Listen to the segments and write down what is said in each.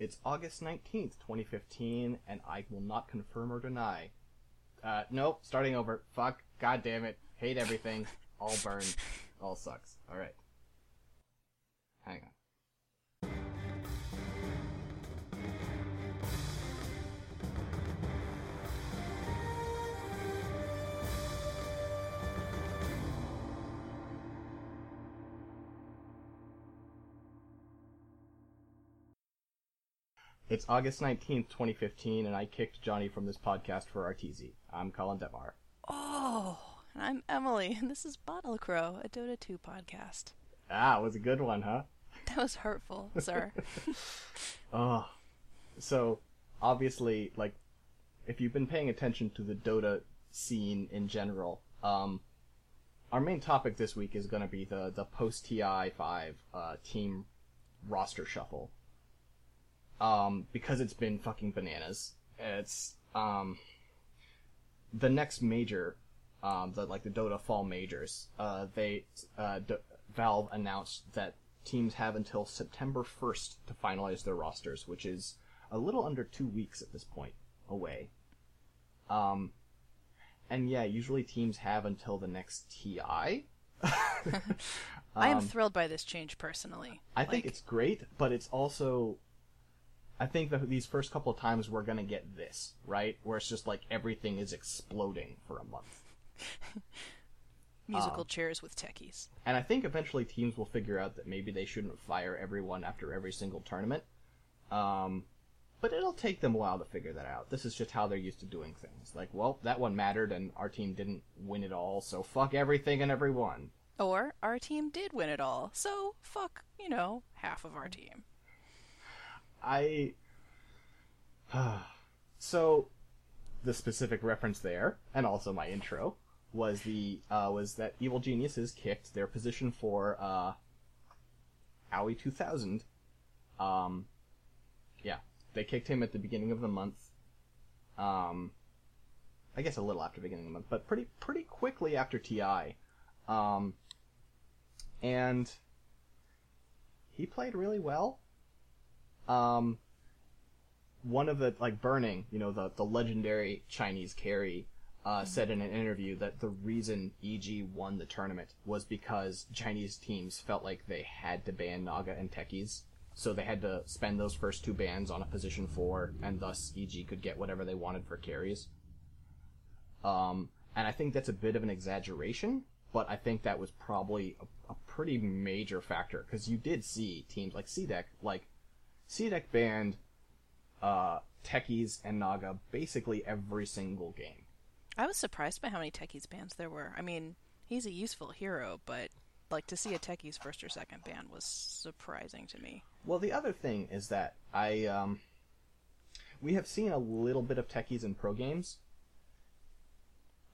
It's August 19th, 2015, and I will not confirm or deny. Uh, nope, starting over. Fuck, god damn it. Hate everything. All burn. All sucks. Alright. Hang on. It's August 19th, 2015, and I kicked Johnny from this podcast for RTZ. I'm Colin Demar. Oh, and I'm Emily, and this is Bottle Crow, a Dota 2 podcast. Ah, it was a good one, huh? That was hurtful, sir. Oh. So, obviously, like, if you've been paying attention to the Dota scene in general, um, our main topic this week is going to be the, the post TI 5 uh, team roster shuffle. Um, because it's been fucking bananas. It's, um, the next major, um, the, like the Dota Fall majors, uh, they, uh, D- Valve announced that teams have until September 1st to finalize their rosters, which is a little under two weeks at this point away. Um, and yeah, usually teams have until the next TI. I am thrilled by this change personally. I think it's great, but it's also. I think that these first couple of times we're gonna get this right, where it's just like everything is exploding for a month, musical um, chairs with techies. and I think eventually teams will figure out that maybe they shouldn't fire everyone after every single tournament. Um, but it'll take them a while to figure that out. This is just how they're used to doing things. Like, well, that one mattered, and our team didn't win it all, so fuck everything and everyone. Or our team did win it all, so fuck, you know, half of our team. I. so, the specific reference there, and also my intro, was the uh, was that Evil Geniuses kicked their position for uh, Owie 2000. Um, yeah, they kicked him at the beginning of the month. Um, I guess a little after the beginning of the month, but pretty pretty quickly after TI. Um, and he played really well um, one of the like burning, you know, the the legendary Chinese carry uh, said in an interview that the reason EG won the tournament was because Chinese teams felt like they had to ban Naga and Techies, so they had to spend those first two bans on a position four, and thus EG could get whatever they wanted for carries. Um, and I think that's a bit of an exaggeration, but I think that was probably a, a pretty major factor because you did see teams like CDEC, like CDEC banned uh, Techies and Naga basically every single game. I was surprised by how many techies bans there were. I mean, he's a useful hero, but like to see a techies first or second ban was surprising to me. Well, the other thing is that I um, we have seen a little bit of techies in pro games.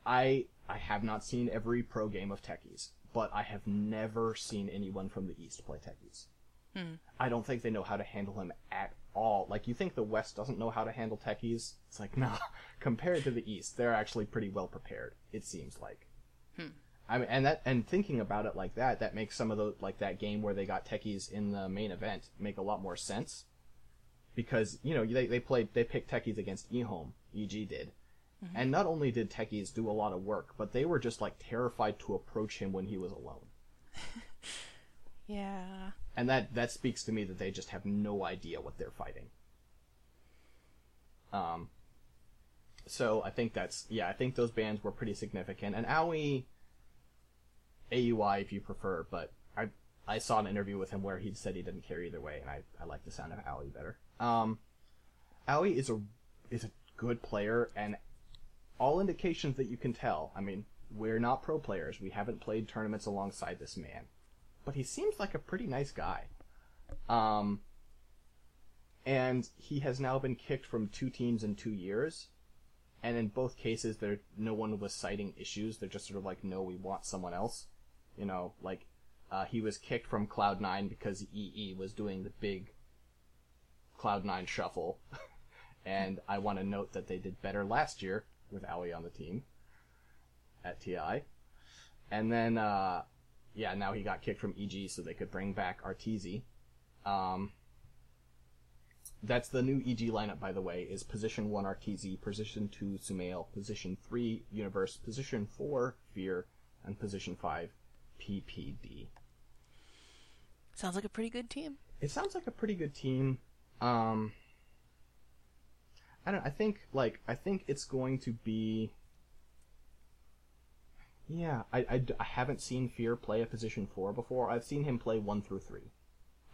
I I have not seen every pro game of techies, but I have never seen anyone from the East play techies. Hmm. I don't think they know how to handle him at all. Like you think the West doesn't know how to handle techies? It's like nah. Compared to the East, they're actually pretty well prepared. It seems like. Hmm. I mean, and that and thinking about it like that, that makes some of the like that game where they got techies in the main event make a lot more sense. Because you know they they played they picked techies against eHome, EG did, mm-hmm. and not only did techies do a lot of work, but they were just like terrified to approach him when he was alone. Yeah. and that that speaks to me that they just have no idea what they're fighting. Um. So I think that's yeah, I think those bans were pretty significant, and Owie, AUI if you prefer, but I I saw an interview with him where he said he didn't care either way, and I I like the sound of Owie better. Um, Owie is a is a good player, and all indications that you can tell. I mean, we're not pro players; we haven't played tournaments alongside this man but he seems like a pretty nice guy. Um, and he has now been kicked from two teams in two years, and in both cases, there no one was citing issues. They're just sort of like, no, we want someone else. You know, like uh, he was kicked from Cloud Nine because EE was doing the big Cloud Nine shuffle, and I want to note that they did better last year with Owie on the team at TI, and then. Uh, yeah, now he got kicked from EG so they could bring back Arteezy. Um, that's the new EG lineup, by the way. Is position one Arteezy, position two Sumail, position three Universe, position four Fear, and position five PPD. Sounds like a pretty good team. It sounds like a pretty good team. Um, I don't. I think like I think it's going to be. Yeah, I, I, I haven't seen Fear play a position four before. I've seen him play one through three,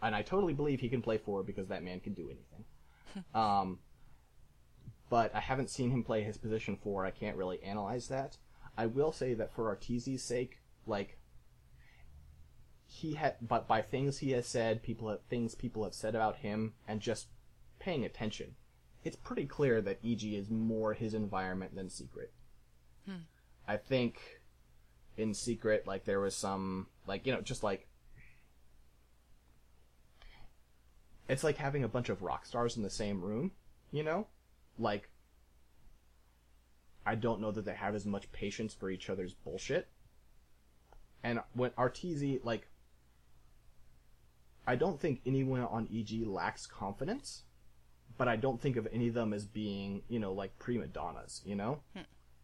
and I totally believe he can play four because that man can do anything. um, but I haven't seen him play his position four. I can't really analyze that. I will say that for Arteezy's sake, like he had, but by things he has said, people have, things people have said about him, and just paying attention, it's pretty clear that EG is more his environment than Secret. I think in Secret, like there was some, like you know, just like it's like having a bunch of rock stars in the same room, you know, like I don't know that they have as much patience for each other's bullshit. And when Arteezy, like, I don't think anyone on EG lacks confidence, but I don't think of any of them as being, you know, like prima donnas, you know?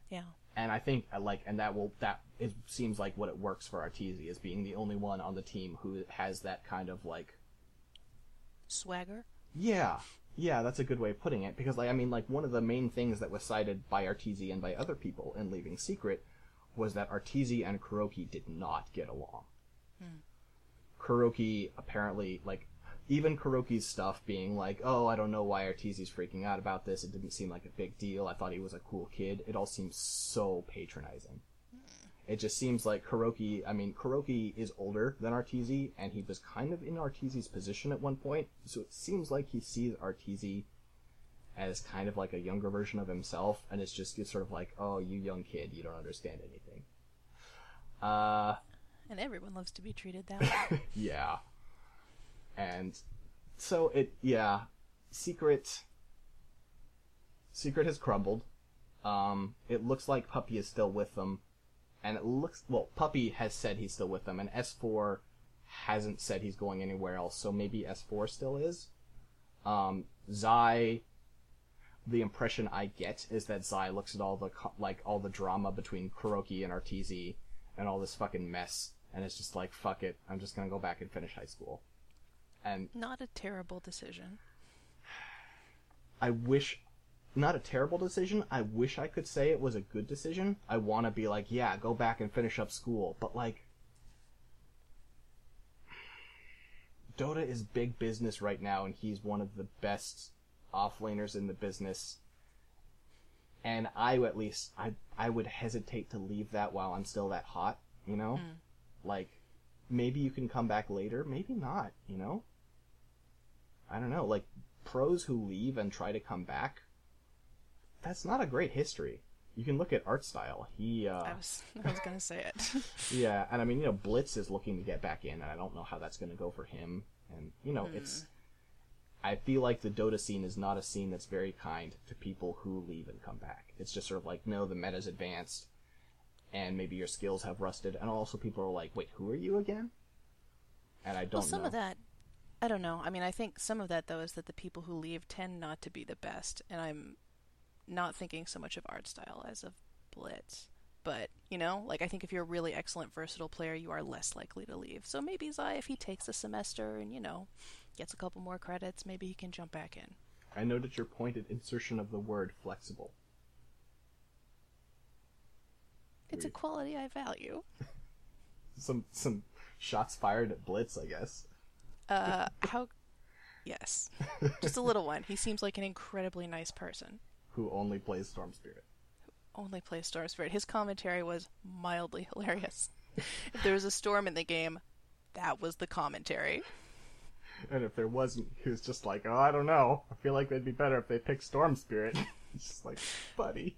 Yeah. And I think, uh, like, and that will, that, it seems like what it works for Arteezy is being the only one on the team who has that kind of, like, Swagger. yeah, yeah, that's a good way of putting it. Because, like, I mean, like, one of the main things that was cited by Arteezy and by other people in Leaving Secret was that Arteezy and KuroKy did not get along. Hmm. KuroKy apparently, like, even KuroKy's stuff being like, oh, I don't know why Arteezy's freaking out about this. It didn't seem like a big deal. I thought he was a cool kid. It all seems so patronizing. It just seems like KuroKy, I mean, KuroKy is older than Arteezy, and he was kind of in Arteezy's position at one point, so it seems like he sees Arteezy as kind of like a younger version of himself, and it's just it's sort of like, oh, you young kid, you don't understand anything. Uh, And everyone loves to be treated that way. yeah. And so it, yeah, Secret, Secret has crumbled. Um, it looks like Puppey is still with them, and it looks well. Puppey has said he's still with them, and S4 hasn't said he's going anywhere else. So maybe S4 still is. Um, Zai, the impression I get is that Zai looks at all the like all the drama between KuroKy and Arteezy and all this fucking mess, and it's just like fuck it. I'm just gonna go back and finish high school. And Not a terrible decision. I wish not a terrible decision. I wish I could say it was a good decision. I want to be like, yeah, go back and finish up school, but like Dota is big business right now and he's one of the best offlaners in the business. And I at least I I would hesitate to leave that while I'm still that hot, you know? Mm. Like maybe you can come back later, maybe not, you know? I don't know, like pros who leave and try to come back that's not a great history. You can look at Artstyle. He, uh, I was I was gonna say it. yeah, and I mean, you know, Blitz is looking to get back in, and I don't know how that's going to go for him. And you know, it's. I feel like the Dota scene is not a scene that's very kind to people who leave and come back. It's just sort of like, no, the meta's advanced, and maybe your skills have rusted, and also people are like, wait, who are you again? And I don't well, some know. of that, I don't know. I mean, I think some of that though is that the people who leave tend not to be the best, and I'm not thinking so much of Artstyle as of Blitz. But you know, like I think if you're a really excellent versatile player, you are less likely to leave. So maybe Zai, if he takes a semester and you know gets a couple more credits, maybe he can jump back in. I noted your pointed insertion of the word flexible. It's a quality I value. Some some shots fired at Blitz, I guess. Uh, how? Yes, just a little one. He seems like an incredibly nice person. Who only plays Storm Spirit. Only plays Storm Spirit. His commentary was mildly hilarious. if there was a storm in the game, that was the commentary. And if there wasn't, he was just like, oh, I don't know. I feel like they'd be better if they picked Storm Spirit. It's just like, buddy.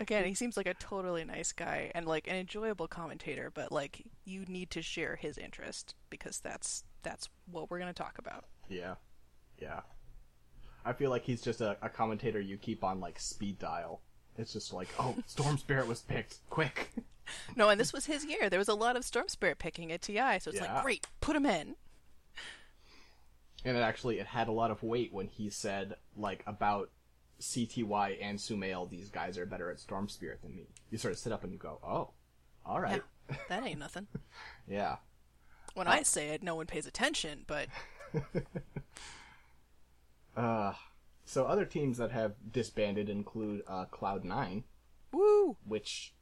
Again, he seems like a totally nice guy and like an enjoyable commentator, but like you need to share his interest because that's that's what we're going to talk about. Yeah. Yeah. I feel like he's just a, a commentator you keep on, like, speed dial. It's just like, oh, Storm Spirit was picked. Quick. No, and this was his year. There was a lot of Storm Spirit picking at TI, so it's Yeah. like, great, put him in. And it actually it had a lot of weight when he said like about CTY and Sumail, these guys are better at Storm Spirit than me. You sort of sit up and you go, oh, all right, Yeah, that ain't nothing. yeah. When I say it, no one pays attention, but Uh, so other teams that have disbanded include uh, Cloud Nine, woo! which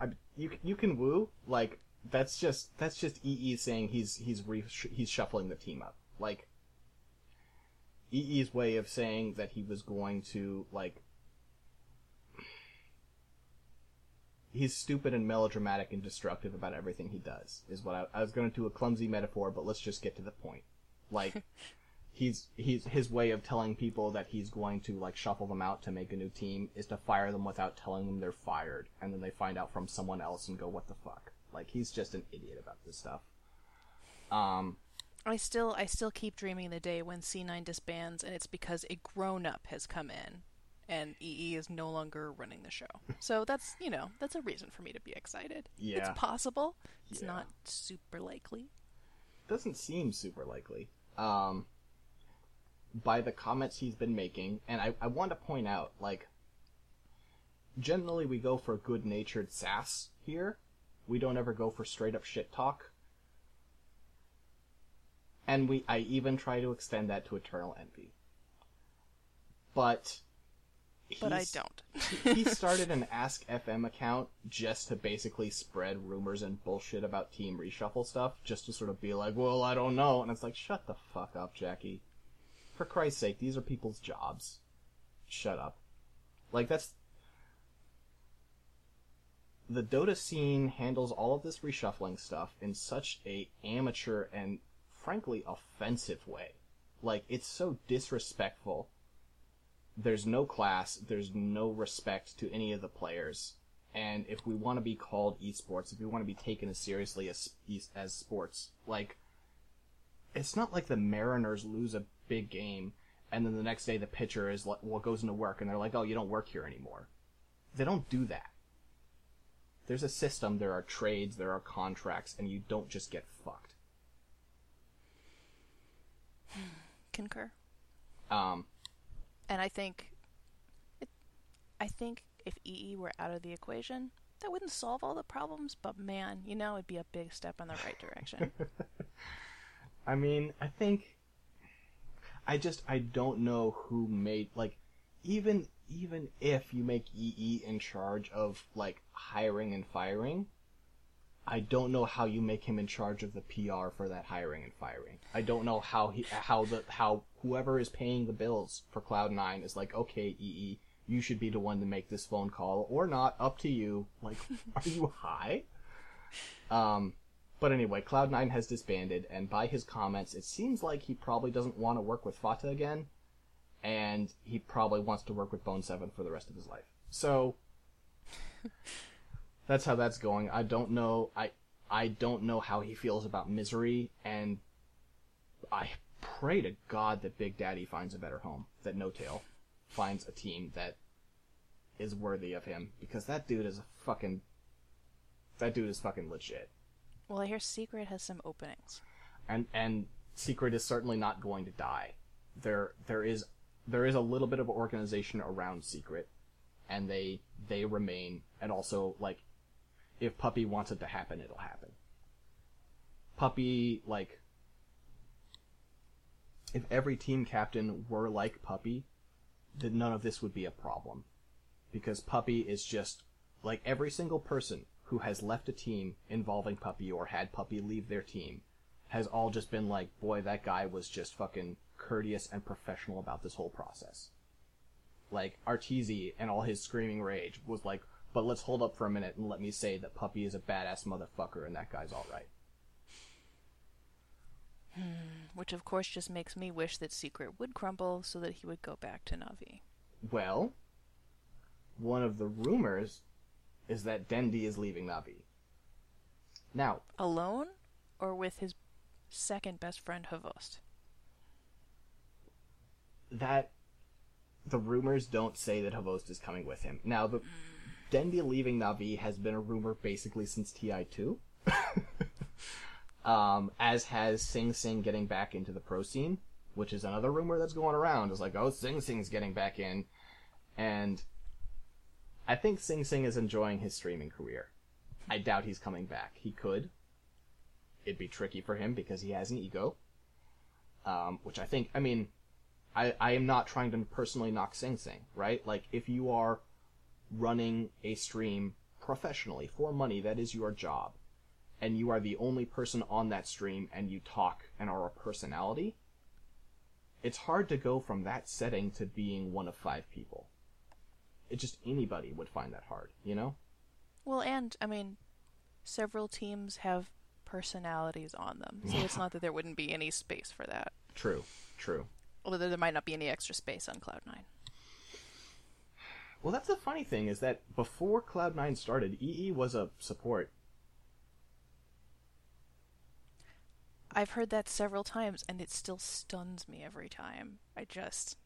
I, you you can woo like that's just that's just EE saying he's he's re, he's shuffling the team up. Like EE's way of saying that he was going to like he's stupid and melodramatic and destructive about everything he does is what I, I was going to do a clumsy metaphor but let's just get to the point. Like he's he's his way of telling people that he's going to like shuffle them out to make a new team is to fire them without telling them they're fired and then they find out from someone else and go what the fuck like he's just an idiot about this stuff um I still I still keep dreaming the day when C9 disbands and it's because a grown up has come in and EE is no longer running the show. So that's, you know, that's a reason for me to be excited. Yeah. It's possible. It's Yeah. not super likely. doesn't seem super likely um by the comments he's been making and I, I want to point out like generally we go for good natured sass here we don't ever go for straight up shit talk and we I even try to extend that to EternalEnVy but But I don't. he started an Ask FM account just to basically spread rumors and bullshit about Team Reshuffle stuff, just to sort of be like, well, I don't know. And it's like, shut the fuck up, Jackie. For Christ's sake, these are people's jobs. Shut up. Like, that's. The Dota scene handles all of this reshuffling stuff in such a amateur and, frankly, offensive way. Like, it's so disrespectful there's no class, there's no respect to any of the players. And if we want to be called esports, if we want to be taken as seriously as as sports, like it's not like the Mariners lose a big game and then the next day the pitcher is like, well goes into work and they're like, "Oh, you don't work here anymore." They don't do that. There's a system, there are trades, there are contracts, and you don't just get fucked. Concur. Um, And I think it, I think if EE were out of the equation, that wouldn't solve all the problems, but man, you know, it'd be a big step in the right direction. I mean, I think I just I don't know who made like even even if you make EE in charge of like hiring and firing, I don't know how you make him in charge of the PR for that hiring and firing. I don't know how he how the how whoever is paying the bills for Cloud9 is like, "Okay, EE, you should be the one to make this phone call or not, up to you." Like, are you high? Um but anyway, Cloud9 has disbanded, and by his comments, it seems like he probably doesn't want to work with Fata again, and he probably wants to work with Bone7 for the rest of his life. So that's how that's going. I don't know. I I don't know how he feels about misery, and I pray to God that Big Daddy finds a better home. That N0tail finds a team that is worthy of him, because that dude is a fucking. That dude is fucking legit. Well, I hear Secret has some openings. and and secret is certainly not going to die. There there is there is a little bit of organization around secret and they they remain. And also like if Puppey wants it to happen it'll happen. Puppey like if every team captain were like Puppey then none of this would be a problem. Because Puppey is just like every single person who has left a team involving Puppey or had Puppey leave their team has all just been like, boy, that guy was just fucking courteous and professional about this whole process. Like, Arteezy and all his screaming rage was like, but let's hold up for a minute and let me say that Puppey is a badass motherfucker and that guy's alright. Hmm, which, of course, just makes me wish that Secret would crumble so that he would go back to Navi. Well, one of the rumors is that Dendi is leaving Navi. Now, Alone or with his second best friend, Havost? that the rumors don't say that Havost is coming with him. Now, the Dendi leaving Navi has been a rumor basically since TI2. um, as has Sing Sing getting back into the pro scene. which is another rumor that's going around. It's like, oh, Sing Sing's getting back in, and I think Sing Sing is enjoying his streaming career. I doubt he's coming back. He could. It'd be tricky for him because he has an ego. Um, which I think, I mean, I, I am not trying to personally knock Sing Sing, right? Like, if you are running a stream professionally for money, that is your job, and you are the only person on that stream and you talk and are a personality, it's hard to go from that setting to being one of five people. It just anybody would find that hard, you know? Well, and I mean, several teams have personalities on them, so it's not that there wouldn't be any space for that. True, true. Although there might not be any extra space on Cloud9. Well, that's the funny thing is that before Cloud9 started, EE was a support. I've heard that several times, and it still stuns me every time. I just,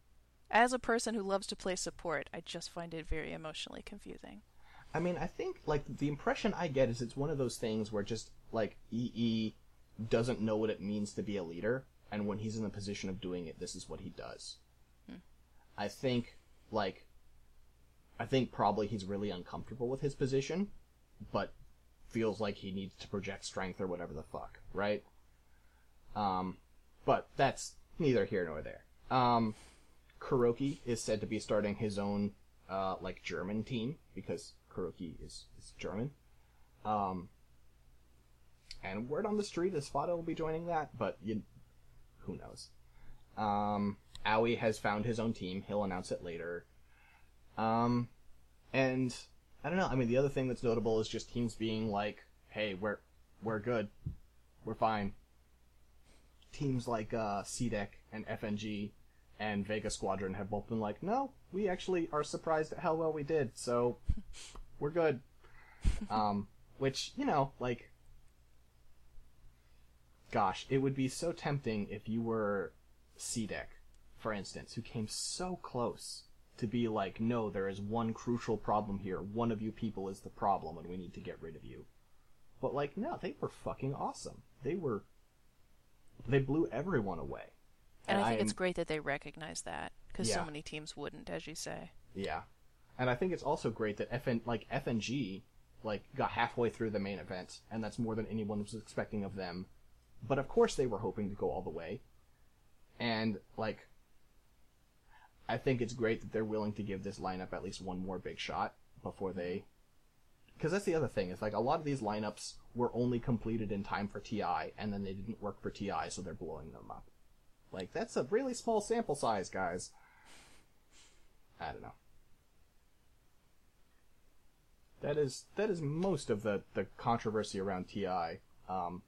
as a person who loves to play support, I just find it very emotionally confusing. I mean, I think like the impression I get is it's one of those things where just like EE doesn't know what it means to be a leader, and when he's in the position of doing it, this is what he does. Hmm. I think like I think probably he's really uncomfortable with his position, but feels like he needs to project strength or whatever the fuck, right? Um, but that's neither here nor there. Um, KuroKy is said to be starting his own, uh, like German team because KuroKy is, is German. Um, and word on the street is Fata will be joining that, but you, who knows? Um, Aui has found his own team. He'll announce it later. Um, and I don't know. I mean, the other thing that's notable is just teams being like, "Hey, we're we're good, we're fine." Teams like uh, CDEC and FNG and Vega Squadron have both been like, "No, we actually are surprised at how well we did, so we're good." um, which you know, like, gosh, it would be so tempting if you were CDEC, for instance, who came so close to be like, no, there is one crucial problem here. One of you people is the problem, and we need to get rid of you. But like, no, they were fucking awesome. They were. They blew everyone away. And, and I think I am, it's great that they recognize that because yeah. so many teams wouldn't, as you say. Yeah, and I think it's also great that FN like FNG like got halfway through the main event, and that's more than anyone was expecting of them. But of course, they were hoping to go all the way. And like I think it's great that they're willing to give this lineup at least one more big shot before they. Because that's the other thing. It's like a lot of these lineups were only completed in time for TI, and then they didn't work for TI, so they're blowing them up. Like that's a really small sample size, guys. I don't know. That is that is most of the the controversy around TI, um,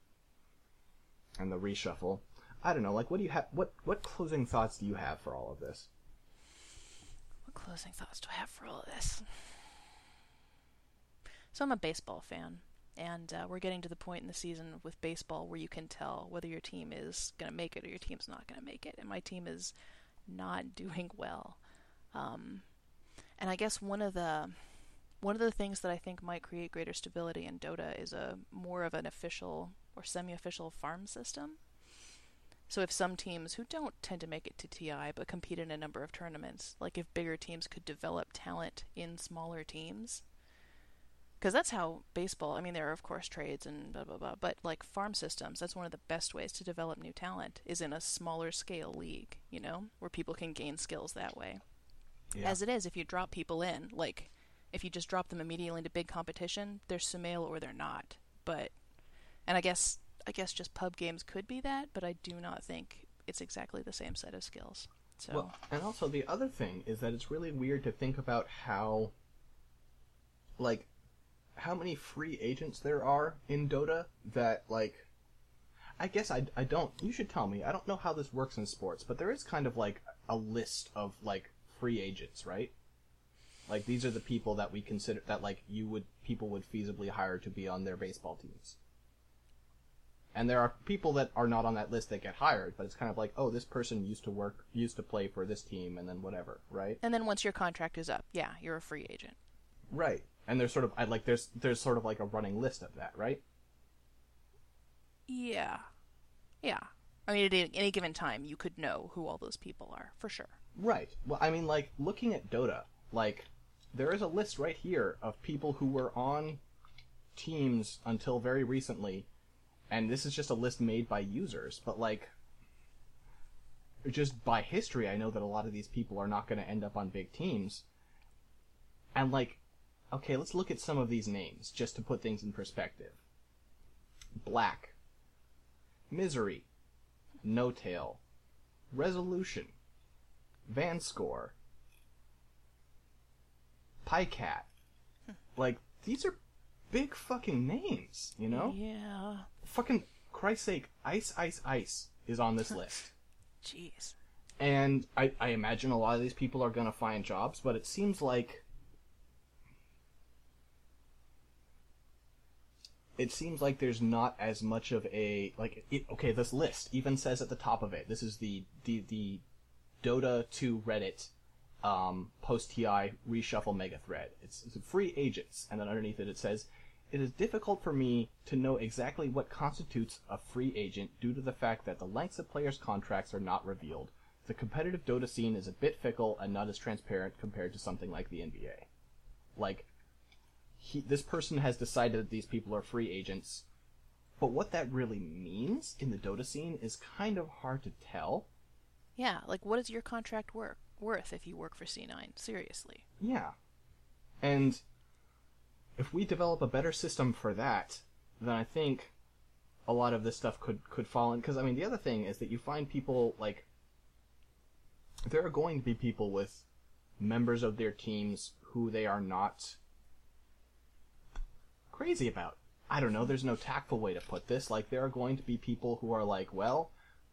and the reshuffle. I don't know. Like, what do you have? What what closing thoughts do you have for all of this? What closing thoughts do I have for all of this? So I'm a baseball fan, and uh, we're getting to the point in the season with baseball where you can tell whether your team is going to make it or your team's not going to make it. And my team is not doing well. Um, and I guess one of the one of the things that I think might create greater stability in Dota is a more of an official or semi-official farm system. So if some teams who don't tend to make it to TI but compete in a number of tournaments, like if bigger teams could develop talent in smaller teams, because that's how baseball. I mean, there are of course trades and blah blah blah, but like farm systems, that's one of the best ways to develop new talent is in a smaller scale league. You know, where people can gain skills that way. Yeah. As it is, if you drop people in, like if you just drop them immediately into big competition, they're Sumail or they're not. But, and I guess I guess just pub games could be that, but I do not think it's exactly the same set of skills. So. Well, and also the other thing is that it's really weird to think about how, like, how many free agents there are in Dota that like. I guess I, I don't. You should tell me. I don't know how this works in sports, but there is kind of like a list of like free agents, right? Like these are the people that we consider that like you would people would feasibly hire to be on their baseball teams. And there are people that are not on that list that get hired, but it's kind of like, oh, this person used to work, used to play for this team, and then whatever, right? And then once your contract is up, yeah, you're a free agent. Right. And there's sort of, I like, there's there's sort of like a running list of that, right? Yeah. Yeah. I mean, at any given time, you could know who all those people are for sure. Right. Well, I mean, like looking at Dota, like there is a list right here of people who were on teams until very recently, and this is just a list made by users. But like, just by history, I know that a lot of these people are not going to end up on big teams. And like, okay, let's look at some of these names just to put things in perspective. Black, Misery, N0tail, Resolution, Vanskor, Pajkatt. Hmm. Like, these are big fucking names, you know? Yeah. Fucking Christ's sake, Ice Ice Ice is on this list. Jeez. And I, I imagine a lot of these people are gonna find jobs, but it seems like it seems like there's not as much of a like it, okay this list even says at the top of it this is the the, the dota 2 reddit um, post ti reshuffle mega thread. It's, it's free agents and then underneath it it says it is difficult for me to know exactly what constitutes a free agent due to the fact that the lengths of players contracts are not revealed. The competitive dota scene is a bit fickle and not as transparent compared to something like the nba like he, this person has decided that these people are free agents. But what that really means in the Dota scene is kind of hard to tell. Yeah, like what is your contract work worth if you work for C9? Seriously. Yeah. And if we develop a better system for that, then I think a lot of this stuff could could fall in because I mean the other thing is that you find people like there are going to be people with members of their teams who they are not crazy about. I don't know, there's no tactful way to put this. Like, there are going to be people who are like, well,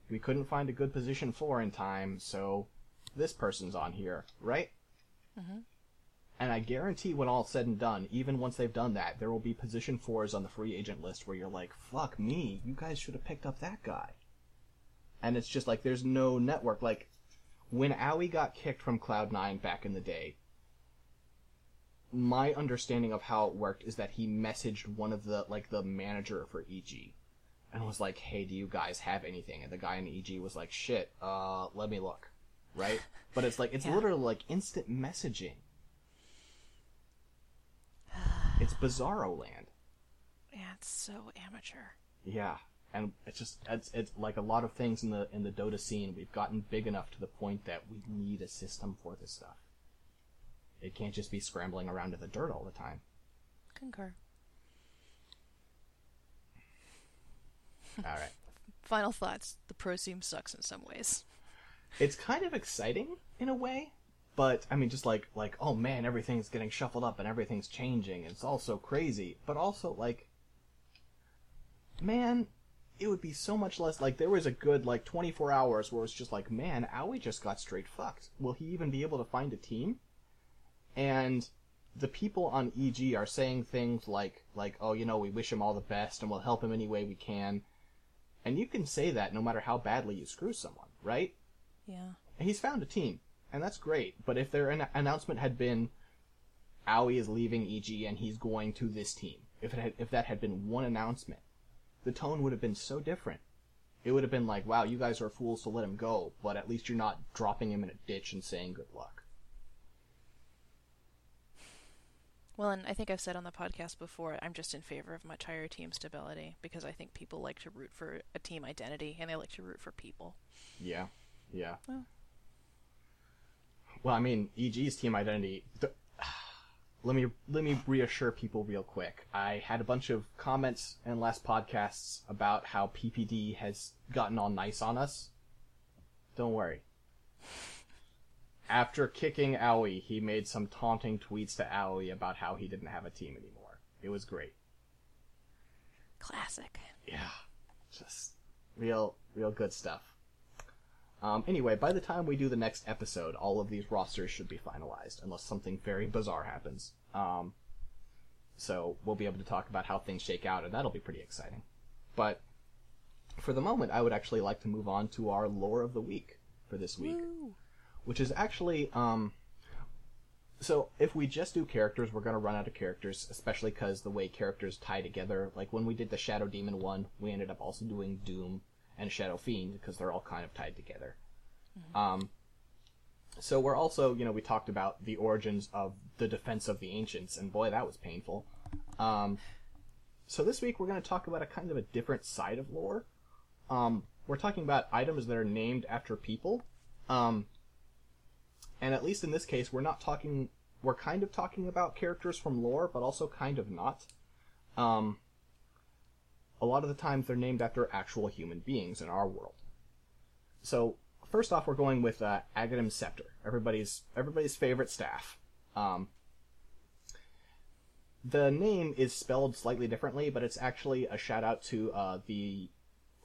we couldn't find a good position for in time, so this person's on here, right? Mm-hmm. And I guarantee when all said and done, even once they've done that, there will be position fours on the free agent list where you're like, fuck me, you guys should have picked up that guy. And it's just like, there's no network. Like, when Owie got kicked from Cloud9 back in the day, my understanding of how it worked is that he messaged one of the like the manager for EG and was like, "Hey, do you guys have anything?" And the guy in EG was like, "Shit, uh, let me look." Right? But it's like it's Yeah. literally like instant messaging. It's bizarro land. Yeah, it's so amateur. Yeah. And it's just it's it's like a lot of things in the in the Dota scene, we've gotten big enough to the point that we need a system for this stuff. It can't just be scrambling around in the dirt all the time. Concur. All right. Final thoughts. The pro scene sucks in some ways. it's kind of exciting in a way but i mean just like like oh man everything's getting shuffled up and everything's changing it's all so crazy but also like man it would be so much less like there was a good like 24 hours where it's just like man Owie just got straight fucked will he even be able to find a team and the people on eg are saying things like like oh you know we wish him all the best and we'll help him any way we can and you can say that no matter how badly you screw someone right Yeah. and he's found a team, and that's great. But if their an- announcement had been, Owie is leaving EG and he's going to this team, if it had, if that had been one announcement, the tone would have been so different. It would have been like, "Wow, you guys are fools to let him go," but at least you're not dropping him in a ditch and saying good luck. Well, and I think I've said on the podcast before, I'm just in favor of much higher team stability because I think people like to root for a team identity and they like to root for people. Yeah, yeah. Well. Well, I mean, EG's team identity. th- let me let me reassure people real quick. I had a bunch of comments in last podcasts about how PPD has gotten all nice on us. Don't worry. After kicking Owie, he made some taunting tweets to Owie about how he didn't have a team anymore. It was great. Classic. Yeah, just real, real good stuff. Um, anyway, by the time we do the next episode, all of these rosters should be finalized, unless something very bizarre happens. Um, so we'll be able to talk about how things shake out, and that'll be pretty exciting. But for the moment, I would actually like to move on to our lore of the week for this week Woo. Which is actually um so if we just do characters we're going to run out of characters especially because the way characters tie together like when we did the shadow demon one we ended up also doing doom and Shadow Fiend because they're all kind of tied together. Um, so we're also, you know, we talked about the origins of the defense of the ancients, and boy, that was painful. Um, so this week we're going to talk about a kind of a different side of lore. Um, we're talking about items that are named after people. Um, and at least in this case, we're not talking. We're kind of talking about characters from lore, but also kind of not. Um, a lot of the times they're named after actual human beings in our world. So first off, we're going with uh, Aghanim Scepter, everybody's everybody's favorite staff. Um, the name is spelled slightly differently, but it's actually a shout out to uh, the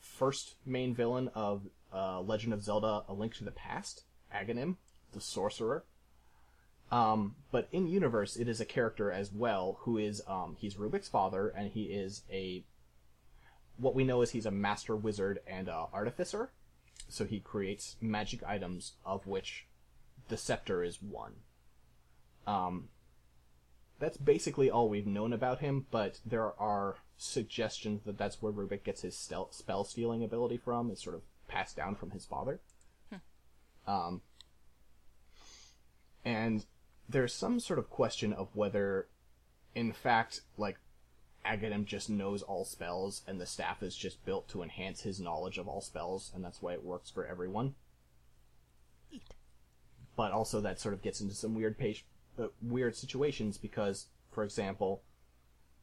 first main villain of uh, Legend of Zelda: A Link to the Past, Aghanim, the sorcerer. Um, but in universe, it is a character as well who is um, he's Rubik's father, and he is a what we know is he's a master wizard and uh, artificer. So he creates magic items, of which the scepter is one. Um, that's basically all we've known about him, but there are suggestions that that's where Rubik gets his spell stealing ability from. Is sort of passed down from his father. Um, and there's some sort of question of whether, in fact, like Aghanim just knows all spells, and the staff is just built to enhance his knowledge of all spells, and that's why it works for everyone. But also, that sort of gets into some weird page, uh, weird situations because, for example,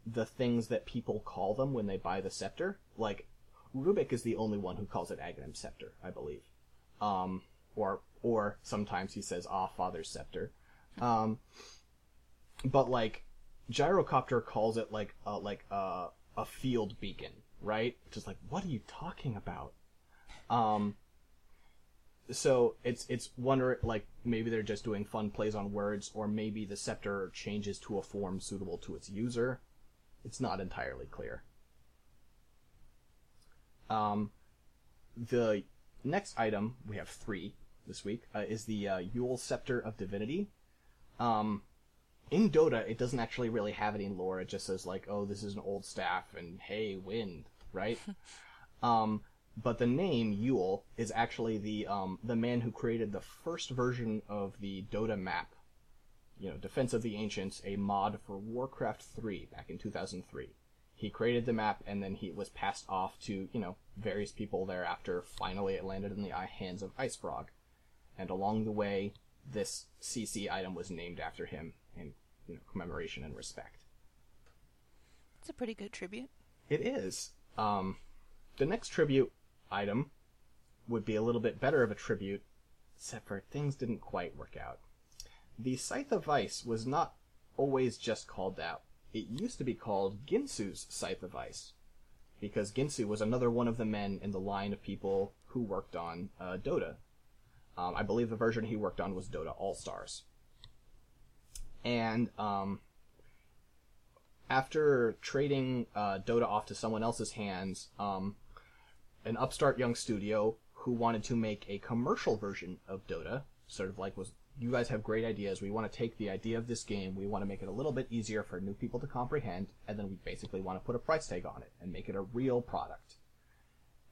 the things that people call them when they buy the scepter, like Rubik is the only one who calls it Aghanim Scepter, I believe. Um, or or sometimes he says, "Ah, Father's Scepter." Um, but like Gyrocopter calls it like a, like a, a field beacon, right? Just like, what are you talking about? Um, so it's it's wonder like maybe they're just doing fun plays on words, or maybe the scepter changes to a form suitable to its user. It's not entirely clear. Um, the next item we have three this week uh, is the uh, Eul Scepter of Divinity. Um, in Dota, it doesn't actually really have any lore. It just says like, "Oh, this is an old staff," and "Hey, wind," right? um, but the name Eul is actually the um, the man who created the first version of the Dota map. You know, Defense of the Ancients, a mod for Warcraft 3 back in 2003. He created the map, and then he was passed off to you know various people thereafter. Finally, it landed in the hands of Ice Frog, and along the way, this CC item was named after him in you know, commemoration and respect. It's a pretty good tribute. It is. Um, the next tribute item would be a little bit better of a tribute, except for things didn't quite work out. The Scythe of Vyse was not always just called that. It used to be called Guinsoo's Scythe of Vyse, because Guinsoo was another one of the men in the line of people who worked on uh, Dota. Um, I believe the version he worked on was Dota All Stars. And um, after trading uh, Dota off to someone else's hands, um, an upstart young studio who wanted to make a commercial version of Dota, sort of like was you guys have great ideas. We want to take the idea of this game, we want to make it a little bit easier for new people to comprehend, and then we basically want to put a price tag on it and make it a real product.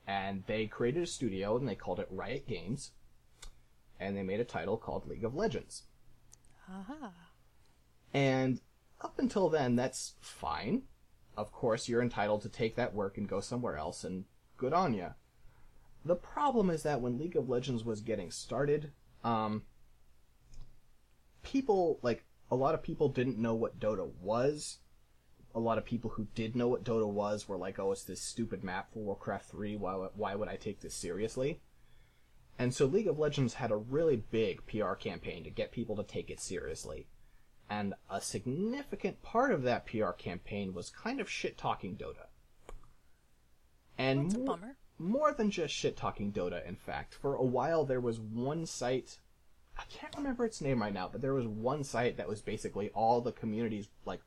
And they created a studio and they called it Riot Games, and they made a title called League of Legends. Aha. And up until then, that's fine. Of course, you're entitled to take that work and go somewhere else, and good on ya. The problem is that when League of Legends was getting started, um, people, like, a lot of people didn't know what Dota was. A lot of people who did know what Dota was were like, oh, it's this stupid map for Warcraft 3, why, why would I take this seriously? And so League of Legends had a really big PR campaign to get people to take it seriously. And a significant part of that PR campaign was kind of shit talking Dota. And more, more than just shit talking Dota, in fact. For a while, there was one site. I can't remember its name right now, but there was one site that was basically all the communities, like,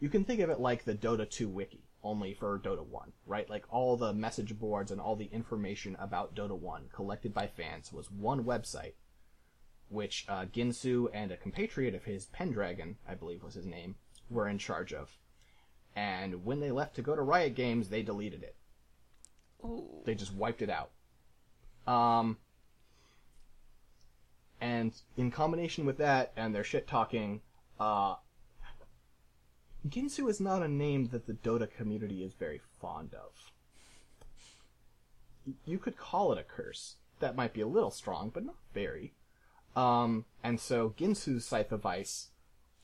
you can think of it like the Dota 2 wiki, only for Dota 1, right? Like, all the message boards and all the information about Dota 1 collected by fans was one website, which uh, Guinsoo and a compatriot of his, Pendragon, I believe was his name, were in charge of. And when they left to go to Riot Games, they deleted it. Ooh. They just wiped it out. Um, and in combination with that and their shit talking, uh, Guinsoo is not a name that the Dota community is very fond of. You could call it a curse. That might be a little strong, but not very. Um, and so Guinsoo's Scythe of Vyse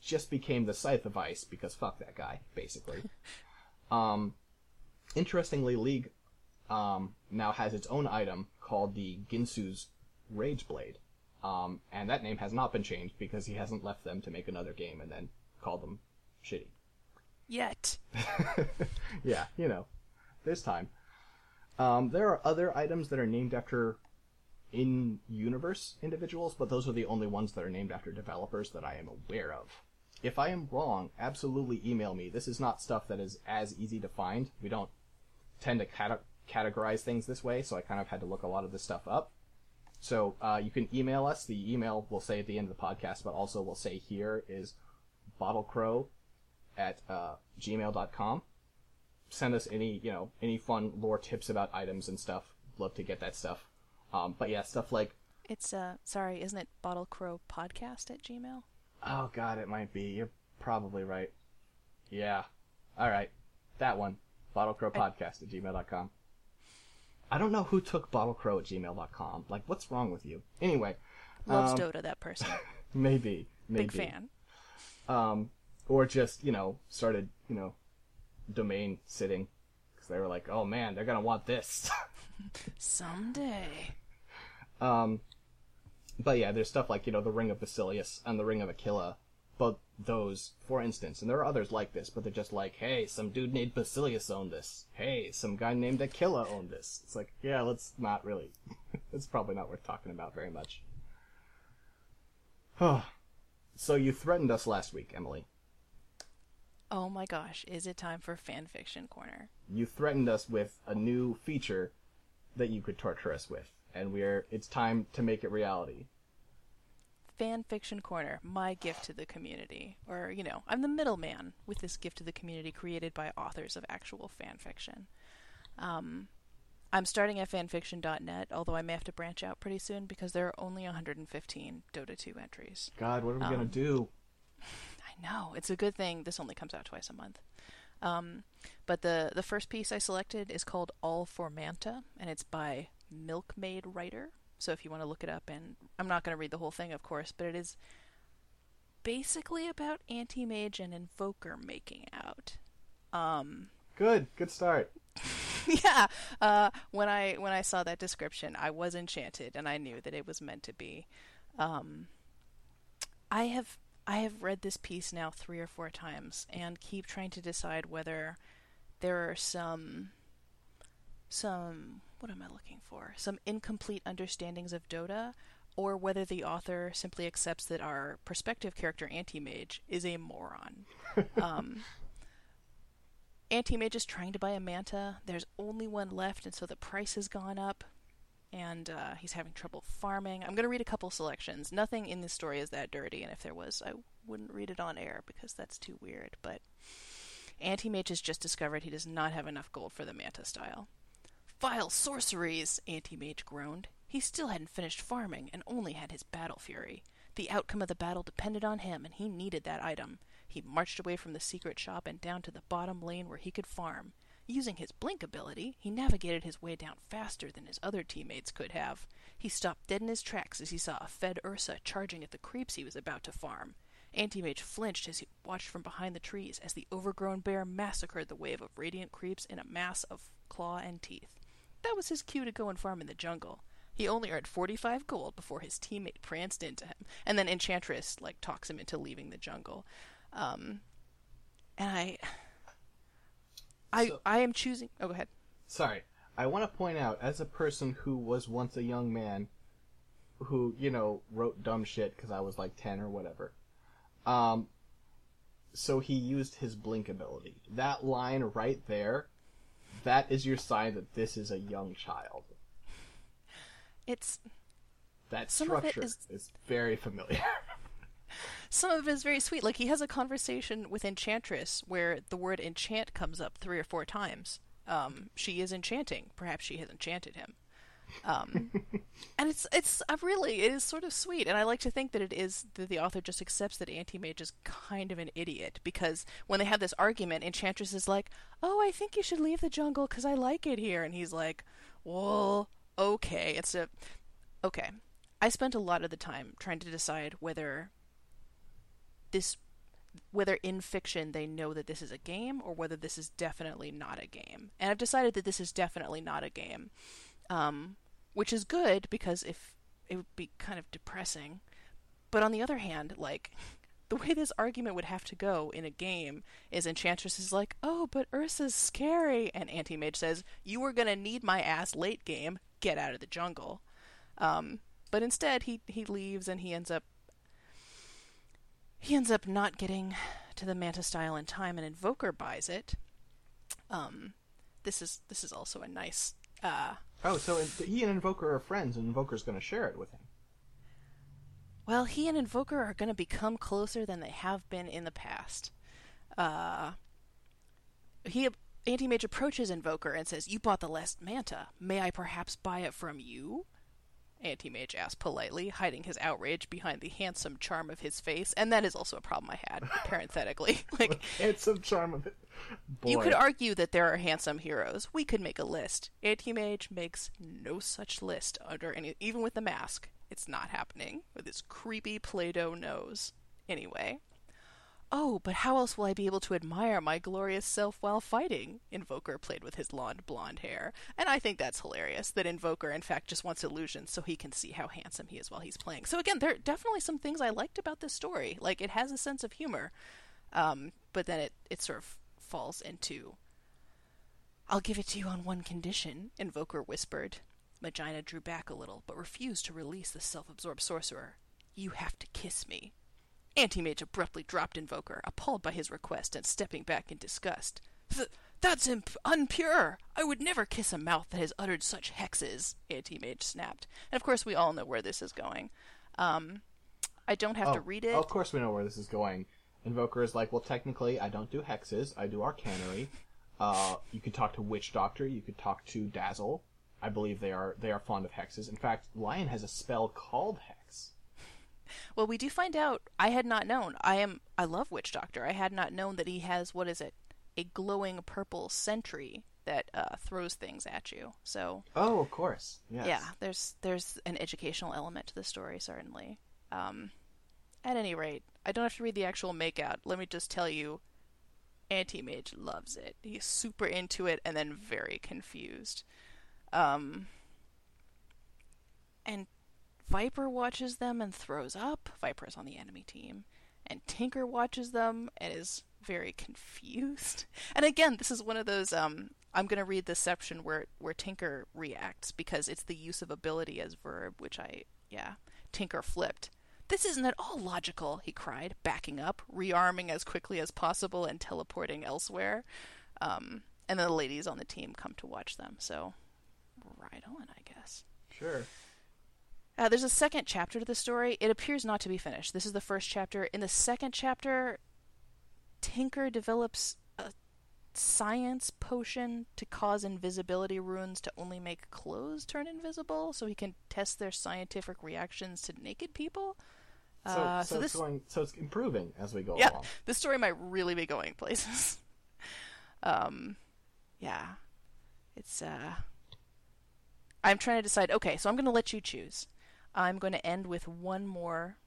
just became the Scythe of Vyse because fuck that guy, basically. um, interestingly, League um, now has its own item called the Guinsoo's Rage Blade. Um, and that name has not been changed because he hasn't left them to make another game and then call them shitty. Yet. yeah, you know, there's time. Um, there are other items that are named after in-universe individuals, but those are the only ones that are named after developers that I am aware of. If I am wrong, absolutely email me. This is not stuff that is as easy to find. We don't tend to cate- categorize things this way, so I kind of had to look a lot of this stuff up. So uh, you can email us. The email will say at the end of the podcast, but also we'll say here is bottlecrow at uh, gmail.com. Send us any, you know, any fun lore tips about items and stuff. Love to get that stuff. Um, but yeah, stuff like, It's uh sorry, isn't it Bottle Crow Podcast at Gmail? oh god, it might be. You're probably right. Yeah. All right. That one. Bottlecrowpodcast at gmail.com. I don't know who took Bottle Crow at gmail.com. Like, what's wrong with you? Anyway, Loves Um, Dota, that person. maybe. Maybe. Big fan. um, or just you know started you know domain sitting because they were like, oh man, they're gonna want this. Someday. um, but yeah, there's stuff like you know the Ring of Basilius and the Ring of Aquila, but those, for instance, and there are others like this, but they're just like, hey, some dude named Basilius owned this. Hey, some guy named Aquila owned this. It's like, yeah, let's not really. it's probably not worth talking about very much. so you threatened us last week, Emily. Oh my gosh, is it time for fanfiction corner? you threatened us with a new feature that you could torture us with, and we're it's time to make it reality. Fanfiction corner, my gift to the community. Or, you know, I'm the middleman with this gift to the community created by authors of actual fanfiction. Um, I'm starting at fanfiction.net, although I may have to branch out pretty soon because there are only 115 Dota 2 entries. God, what are we gonna Um, do? I know it's a good thing. This only comes out twice a month. Um, but the the first piece I selected is called All for Manta, and it's by Milkmaid Writer. So if you want to look it up, and I'm not going to read the whole thing, of course, but it is basically about anti mage and invoker making out. Um, Good, good start. yeah. Uh, when I when I saw that description, I was enchanted, and I knew that it was meant to be. Um, I have I have read this piece now three or four times, and keep trying to decide whether there are some some what am I looking for? Some incomplete understandings of Dota, or whether the author simply accepts that our prospective character Anti Mage is a moron. um, Anti-Mage is trying to buy a Manta. There's only one left, and so the price has gone up, and uh, he's having trouble farming. I'm going to read a couple selections. Nothing in this story is that dirty, and if there was, I wouldn't read it on air because that's too weird. But Anti-Mage has just discovered he does not have enough gold for the Manta style. Vile sorceries! Anti-Mage groaned. He still hadn't finished farming and only had his battle fury. The outcome of the battle depended on him, and he needed that item. He marched away from the secret shop and down to the bottom lane where he could farm. Using his blink ability, he navigated his way down faster than his other teammates could have. He stopped dead in his tracks as he saw a fed Ursa charging at the creeps he was about to farm. Anti-Mage flinched as he watched from behind the trees as the overgrown bear massacred the wave of radiant creeps in a mass of claw and teeth. That was his cue to go and farm in the jungle. He only earned 45 gold before his teammate pranced into him, and then Enchantress like talks him into leaving the jungle. Um, and I, I, So- I am choosing. Oh, go ahead. Sorry, I want to point out as a person who was once a young man, who you know wrote dumb shit because I was like ten or whatever. Um, so he used his blink ability. That line right there, that is your sign that this is a young child. It's That Some of it structure is- is very familiar. some of it is very sweet. Like he has a conversation with Enchantress where the word enchant comes up three or four times, Um, she is enchanting. Perhaps she has enchanted him. Um, and it's it's uh, really it is sort of sweet, and I like to think that it is that the author just accepts that Anti Mage is kind of an idiot because when they have this argument, Enchantress is like, "Oh, I think you should leave the jungle because I like it here," and he's like, "Well, okay." It's a okay. I spent a lot of the time trying to decide whether this whether in fiction they know that this is a game or whether this is definitely not a game. And I've decided that this is definitely not a game. Um, which is good because if it would be kind of depressing. But on the other hand, like the way this argument would have to go in a game is Enchantress is like, "Oh, but Ursa's scary," and Anti Mage says, "You are gonna need my ass late game. Get out of the jungle." Um, but instead, he he leaves and he ends up he ends up not getting to the Manta style in time, and Invoker buys it. Um, this is this is also a nice uh, Oh, so he and Invoker are friends, and Invoker's going to share it with him. Well, he and Invoker are going to become closer than they have been in the past. Uh, he Anti-Mage approaches Invoker and says, "You bought the last Manta. May I perhaps buy it from you?" Anti-Mage asked politely, hiding his outrage behind the handsome charm of his face, and that is also a problem I had, parenthetically. like handsome charm of it. Boy. You could argue that there are handsome heroes. We could make a list. Anti-Mage makes no such list under any even with the mask. It's not happening with his creepy Play-Doh nose. Anyway, Oh, but how else will I be able to admire my glorious self while fighting? Invoker played with his long blonde hair. And I think that's hilarious that Invoker, in fact, just wants illusions so he can see how handsome he is while he's playing. So, again, there are definitely some things I liked about this story. Like, it has a sense of humor, um, but then it, it sort of falls into. I'll give it to you on one condition, Invoker whispered. Magina drew back a little, but refused to release the self absorbed sorcerer. You have to kiss me. Anti-Mage abruptly dropped Invoker, appalled by his request and stepping back in disgust. Th- that's imp- unpure! I would never kiss a mouth that has uttered such hexes, Anti-Mage snapped. And of course we all know where this is going. Um, I don't have oh, to read it. Of course we know where this is going. Invoker is like, well, technically, I don't do hexes. I do arcanery. Uh, you could talk to Witch Doctor. You could talk to Dazzle. I believe they are they are fond of hexes. In fact, Lion has a spell called Hex. Well, we do find out. I had not known. I am. I love Witch Doctor. I had not known that he has what is it? A glowing purple sentry that uh, throws things at you. So. Oh, of course. Yes. Yeah. There's there's an educational element to the story certainly. Um, at any rate, I don't have to read the actual makeout. Let me just tell you, Anti Mage loves it. He's super into it and then very confused. Um, and Viper watches them and throws up. Viper's on the enemy team. And Tinker watches them and is very confused. And again, this is one of those um, I'm going to read this section where where Tinker reacts because it's the use of ability as verb, which I yeah, Tinker flipped. This isn't at all logical, he cried, backing up, rearming as quickly as possible and teleporting elsewhere. Um, and then the ladies on the team come to watch them. So, right on, I guess. Sure. Uh, there's a second chapter to the story. It appears not to be finished. This is the first chapter. In the second chapter, Tinker develops a science potion to cause invisibility runes to only make clothes turn invisible, so he can test their scientific reactions to naked people. So, uh, so, so this, it's going, so it's improving as we go yeah, along. this story might really be going places. um, yeah, it's uh. I'm trying to decide. Okay, so I'm going to let you choose. I'm going to end with one more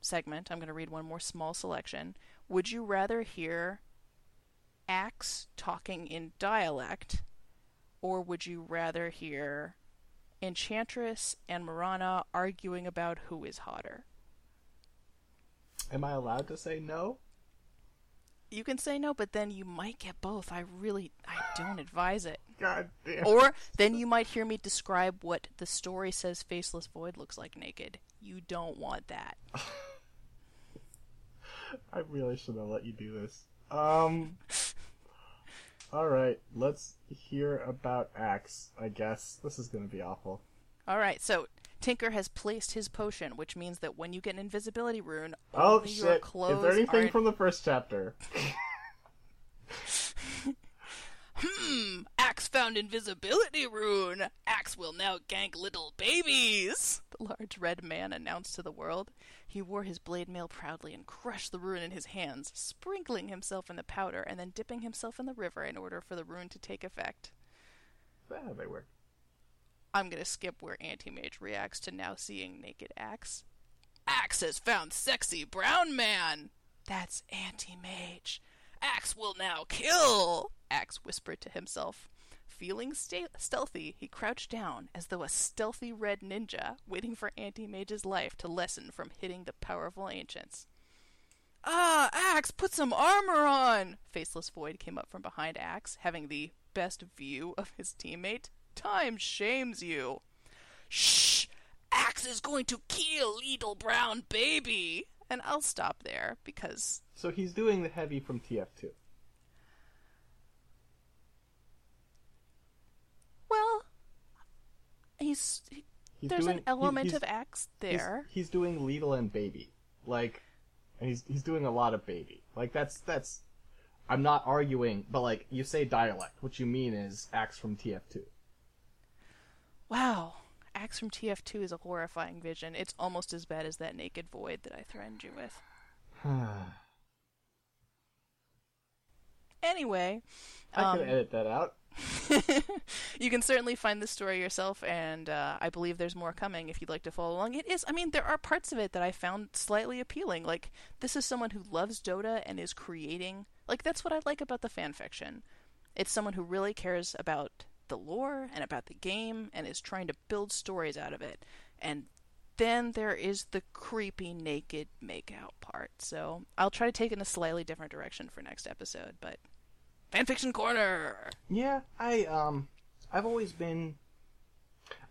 segment. I'm going to read one more small selection. Would you rather hear Axe talking in dialect, or would you rather hear Enchantress and Mirana arguing about who is hotter? Am I allowed to say no? You can say no, but then you might get both. I really, I don't advise it. God damn. Or then you might hear me describe what the story says Faceless Void looks like naked. You don't want that. I really should have let you do this. Um. all right, let's hear about Axe. I guess this is going to be awful. All right, so Tinker has placed his potion, which means that when you get an invisibility rune, oh shit! Is there anything from the first chapter? hmm, Axe found invisibility rune! Axe will now gank little babies! The large red man announced to the world. He wore his blade mail proudly and crushed the rune in his hands, sprinkling himself in the powder and then dipping himself in the river in order for the rune to take effect. That how they work? I'm gonna skip where Anti Mage reacts to now seeing naked Axe. Axe has found sexy brown man! That's Anti Mage. Axe will now kill! Axe whispered to himself. Feeling stealthy, he crouched down as though a stealthy red ninja, waiting for Anti Mage's life to lessen from hitting the powerful ancients. Ah, Axe, put some armor on! Faceless Void came up from behind Axe, having the best view of his teammate. Time shames you. Shh! Axe is going to kill little brown baby! And I'll stop there because. So he's doing the heavy from TF2. Well, he's. He's there's doing, an element he's, of Axe there. He's, doing Lidl and Baby. Like, and he's he's doing a lot of Baby. Like that's that's. I'm not arguing, but like you say dialect, what you mean is Axe from TF2. Wow. Axe from TF2 is a horrifying vision. It's almost as bad as that naked void that I threatened you with. Anyway, I um, could edit that out. you can certainly find the story yourself, and uh, I believe there's more coming if you'd like to follow along. It is, I mean, there are parts of it that I found slightly appealing. Like, this is someone who loves Dota and is creating. Like, that's what I like about the fan fiction. It's someone who really cares about the lore and about the game and is trying to build stories out of it. And then there is the creepy naked makeout part. So I'll try to take it in a slightly different direction for next episode, but fanfiction corner. Yeah, I um, I've always been.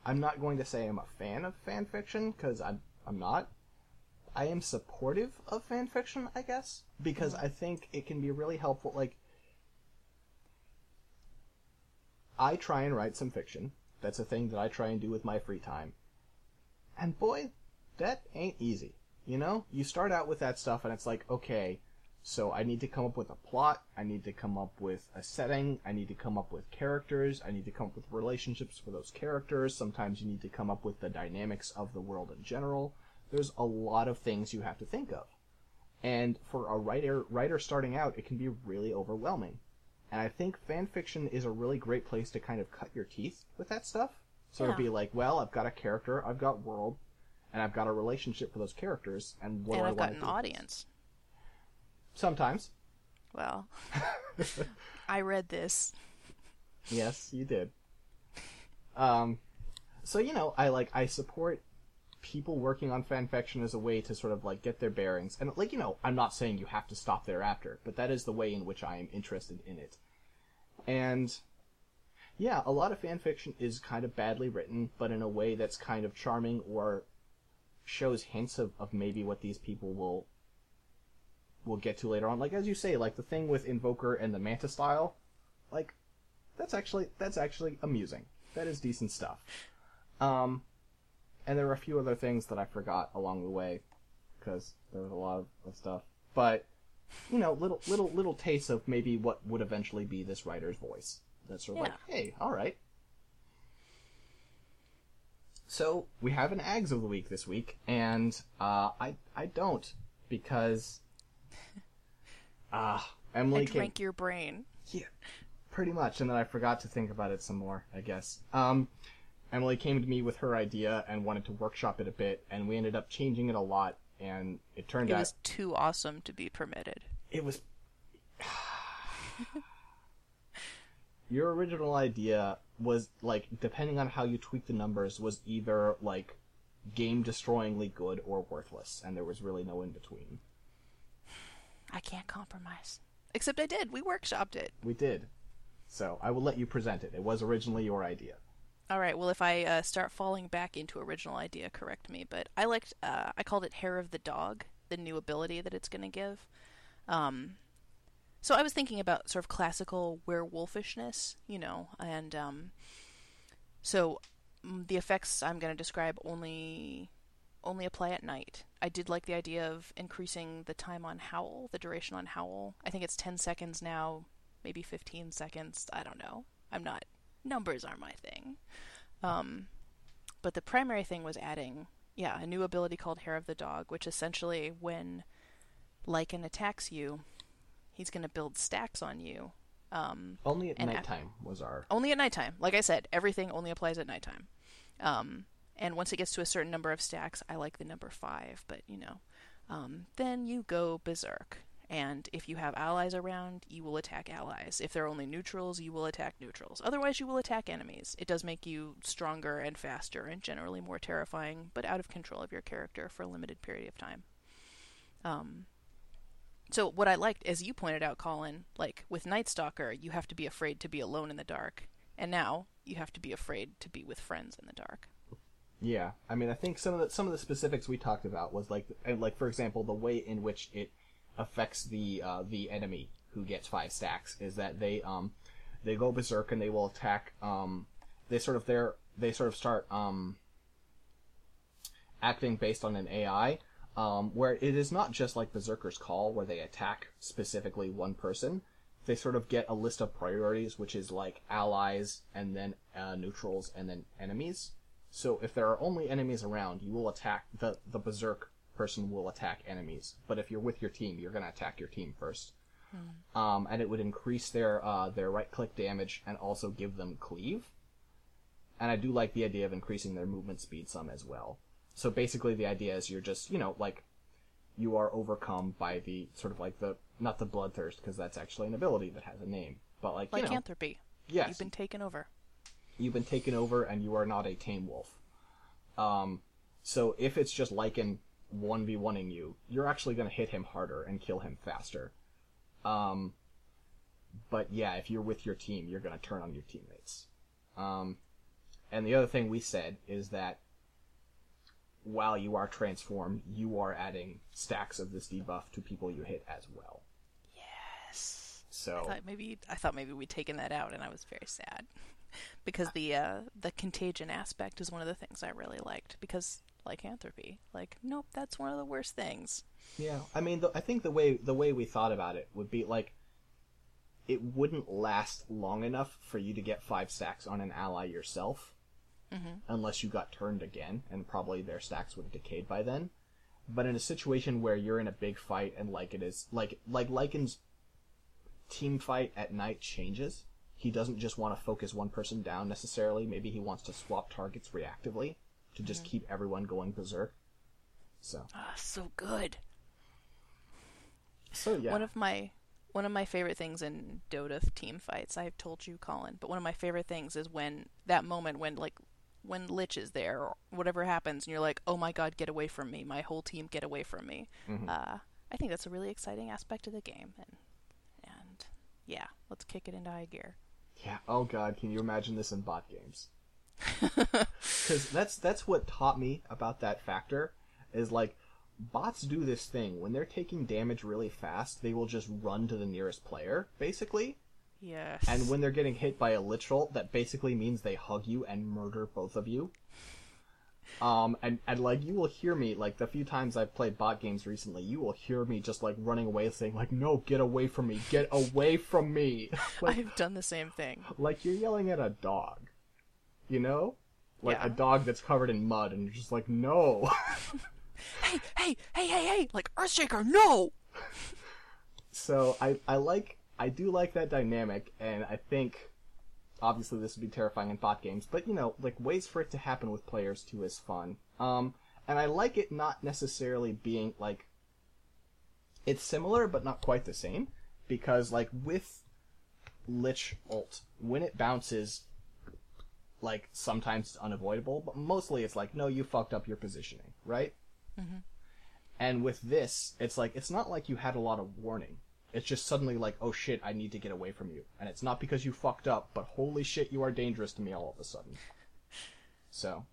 I'm not going to say I'm a fan of fanfiction because I'm I'm not. I am supportive of fanfiction, I guess, because I think it can be really helpful. Like, I try and write some fiction. That's a thing that I try and do with my free time. And boy, that ain't easy. You know, you start out with that stuff, and it's like, okay, so I need to come up with a plot. I need to come up with a setting. I need to come up with characters. I need to come up with relationships for those characters. Sometimes you need to come up with the dynamics of the world in general. There's a lot of things you have to think of. And for a writer writer starting out, it can be really overwhelming. And I think fan fiction is a really great place to kind of cut your teeth with that stuff. So Yeah. to be like, well, I've got a character, I've got world, and I've got a relationship for those characters, and what and do I I've want got an do audience. Sometimes. Well, I read this. Yes, you did. Um, so you know, I like I support people working on fanfiction as a way to sort of like get their bearings, and like you know, I'm not saying you have to stop thereafter, but that is the way in which I am interested in it. And yeah, a lot of fanfiction is kind of badly written, but in a way that's kind of charming or shows hints of, of maybe what these people will will get to later on. Like as you say, like the thing with Invoker and the Manta style, like that's actually that's actually amusing. That is decent stuff. Um, and there were a few other things that I forgot along the way because there was a lot of, of stuff. But you know, little little little tastes of maybe what would eventually be this writer's voice. That's sort of like, hey, all right. So we have an Aghs of the week this week, and uh, I I don't because ah Emily I came drank your brain. yeah, pretty much. And then I forgot to think about it some more, I guess. Um, Emily came to me with her idea and wanted to workshop it a bit, and we ended up changing it a lot. And it turned It out it was too awesome to be permitted. it was. Your original idea was like, depending on how you tweak the numbers, was either like game destroyingly good or worthless, and there was really no in between. I can't compromise. Except I did. We workshopped it. We did. So I will let you present it. It was originally your idea. All right. Well, if I uh, start falling back into original idea, correct me. But I liked. Uh, I called it Hair of the Dog, the new ability that it's going to give. Um, so I was thinking about sort of classical werewolfishness, you know, and um, so the effects I'm going to describe only only apply at night. I did like the idea of increasing the time on Howl, the duration on Howl. I think it's 10 seconds now, maybe 15 seconds. I don't know. I'm not numbers are my thing. Um, but the primary thing was adding, yeah, a new ability called Hair of the Dog, which essentially, when Lycan attacks you, he's going to build stacks on you. Um, Only at nighttime was our. only at nighttime. Like I said, everything only applies at nighttime. Um, and once it gets to a certain number of stacks, I like the number five, but you know, um, then you go berserk. And if you have allies around, you will attack allies. If they're only neutrals, you will attack neutrals. Otherwise, you will attack enemies. It does make you stronger and faster and generally more terrifying, but out of control of your character for a limited period of time. Um, so what I liked, as you pointed out, Colin, like with Night Stalker, you have to be afraid to be alone in the dark, and now you have to be afraid to be with friends in the dark. Yeah, I mean, I think some of the some of the specifics we talked about was like, like for example, the way in which it affects the uh, the enemy who gets five stacks is that they um they go berserk and they will attack um they sort of their they sort of start um acting based on an AI um where it is not just like Berserker's Call where they attack specifically one person. They sort of get a list of priorities, which is like allies and then uh, neutrals and then enemies. So if there are only enemies around, you will attack the the berserk person will attack enemies. But if you're with your team, you're gonna attack your team first. Um, and it would increase their uh, their right click damage and also give them cleave. And I do like the idea of increasing their movement speed some as well. So basically, the idea is you're just you know like you are overcome by the sort of like the not the bloodthirst because that's actually an ability that has a name, but like you know Lycanthropy. yes You've been taken over. you've been taken over and you are not a tame wolf. Um, so if it's just Lycan 1v1ing you, you're actually going to hit him harder and kill him faster. Um, but yeah, if you're with your team, you're going to turn on your teammates. Um, and the other thing we said is that while you are transformed, you are adding stacks of this debuff to people you hit as well. Yes. So I thought maybe I thought maybe we'd taken that out, and I was very sad because the uh, the contagion aspect is one of the things I really liked because lycanthropy, like nope, that's one of the worst things. Yeah, I mean, the, I think the way the way we thought about it would be like, it wouldn't last long enough for you to get five stacks on an ally yourself, mm-hmm. unless you got turned again, and probably their stacks would have decayed by then. But in a situation where you're in a big fight and like it is like like Lycan's team fight at night changes, he doesn't just want to focus one person down necessarily. Maybe he wants to swap targets reactively to just keep everyone going berserk. So, Ah, so good. so yeah. One of my one of my favorite things in Dota team fights, I've told you, Colin, but one of my favorite things is when that moment when like when Lich is there or whatever happens and you're like, Oh my god, get away from me, my whole team get away from me. Uh, I think that's a really exciting aspect of the game and and yeah, let's kick it into high gear. Yeah. Oh God, can you imagine this in bot games? Because that's that's what taught me about that factor is like bots do this thing when they're taking damage really fast, they will just run to the nearest player basically, Yes. and when they're getting hit by a Lich ult, that basically means they hug you and murder both of you. Um, and, and like you will hear me like the few times I've played bot games recently, you will hear me just like running away saying like, "No, get away from me! Get away from me!" like, I've done the same thing. like you're yelling at a dog, you know, like Yeah. a dog that's covered in mud, and you're just like, no. Hey, hey, hey, hey, hey! Like Earthshaker, no! so I I like I do like that dynamic, and I think obviously this would be terrifying in bot games, but you know, like ways for it to happen with players too is fun. Um, and I like it not necessarily being like it's similar but not quite the same because like with Lich ult when it bounces like sometimes it's unavoidable but mostly it's like no you fucked up your positioning right? And with this it's like it's not like you had a lot of warning. It's just suddenly like oh shit i need to get away from you. And it's not because you fucked up but holy shit you are dangerous to me all of a sudden. So.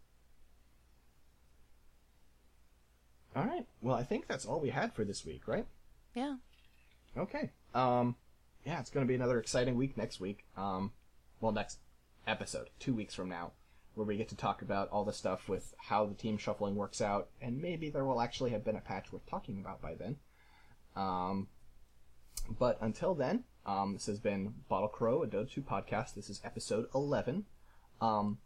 All right. Well i think that's all we had for this week right? Yeah. Okay. Um, yeah, it's going to be another exciting week next week. Um, well, next episode, two weeks from now, where we get to talk about all the stuff with how the team shuffling works out, and maybe there will actually have been a patch worth talking about by then. Um, but until then, um, this has been Bottle Crow, a Dota 2 podcast. This is episode 11. Um,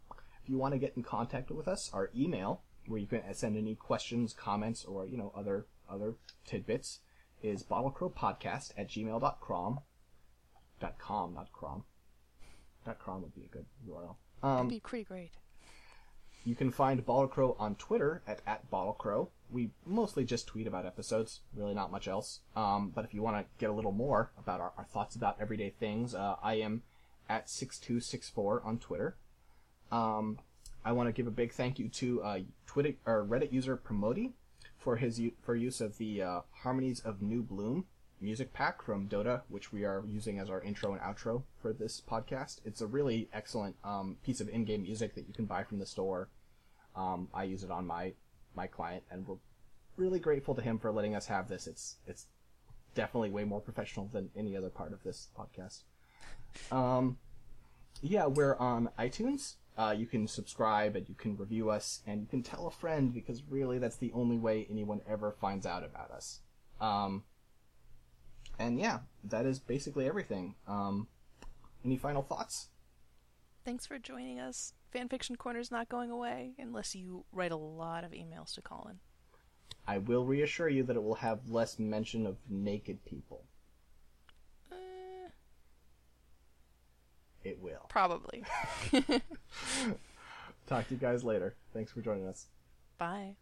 if you want to get in contact with us, our email, where you can send any questions, comments, or, you know, other, other tidbits, is bottlecrowpodcast at gmail.com. Dot com, not crom. Dot com would be a good URL. That'd Um, be pretty great. you can find Bottlecrow on Twitter at, at Bottlecrow. We mostly just tweet about episodes, really not much else. Um, but if you want to get a little more about our, our thoughts about everyday things, uh, I am at 6264 on Twitter. Um, I want to give a big thank you to uh, Twitter or Reddit user Promoti for his u- for use of the uh, Harmonies of New Bloom music pack from Dota, which we are using as our intro and outro for this podcast. It's a really excellent um, piece of in-game music that you can buy from the store. Um, I use it on my my client, and we're really grateful to him for letting us have this. It's it's definitely way more professional than any other part of this podcast. Um, yeah, we're on iTunes. Uh, you can subscribe and you can review us and you can tell a friend because really that's the only way anyone ever finds out about us. Um, and yeah, that is basically everything. Um, any final thoughts? Thanks for joining us. Fanfiction Corner's not going away unless you write a lot of emails to Colin. I will reassure you that it will have less mention of naked people. Uh, It will. probably. Talk to you guys later. Thanks for joining us. Bye.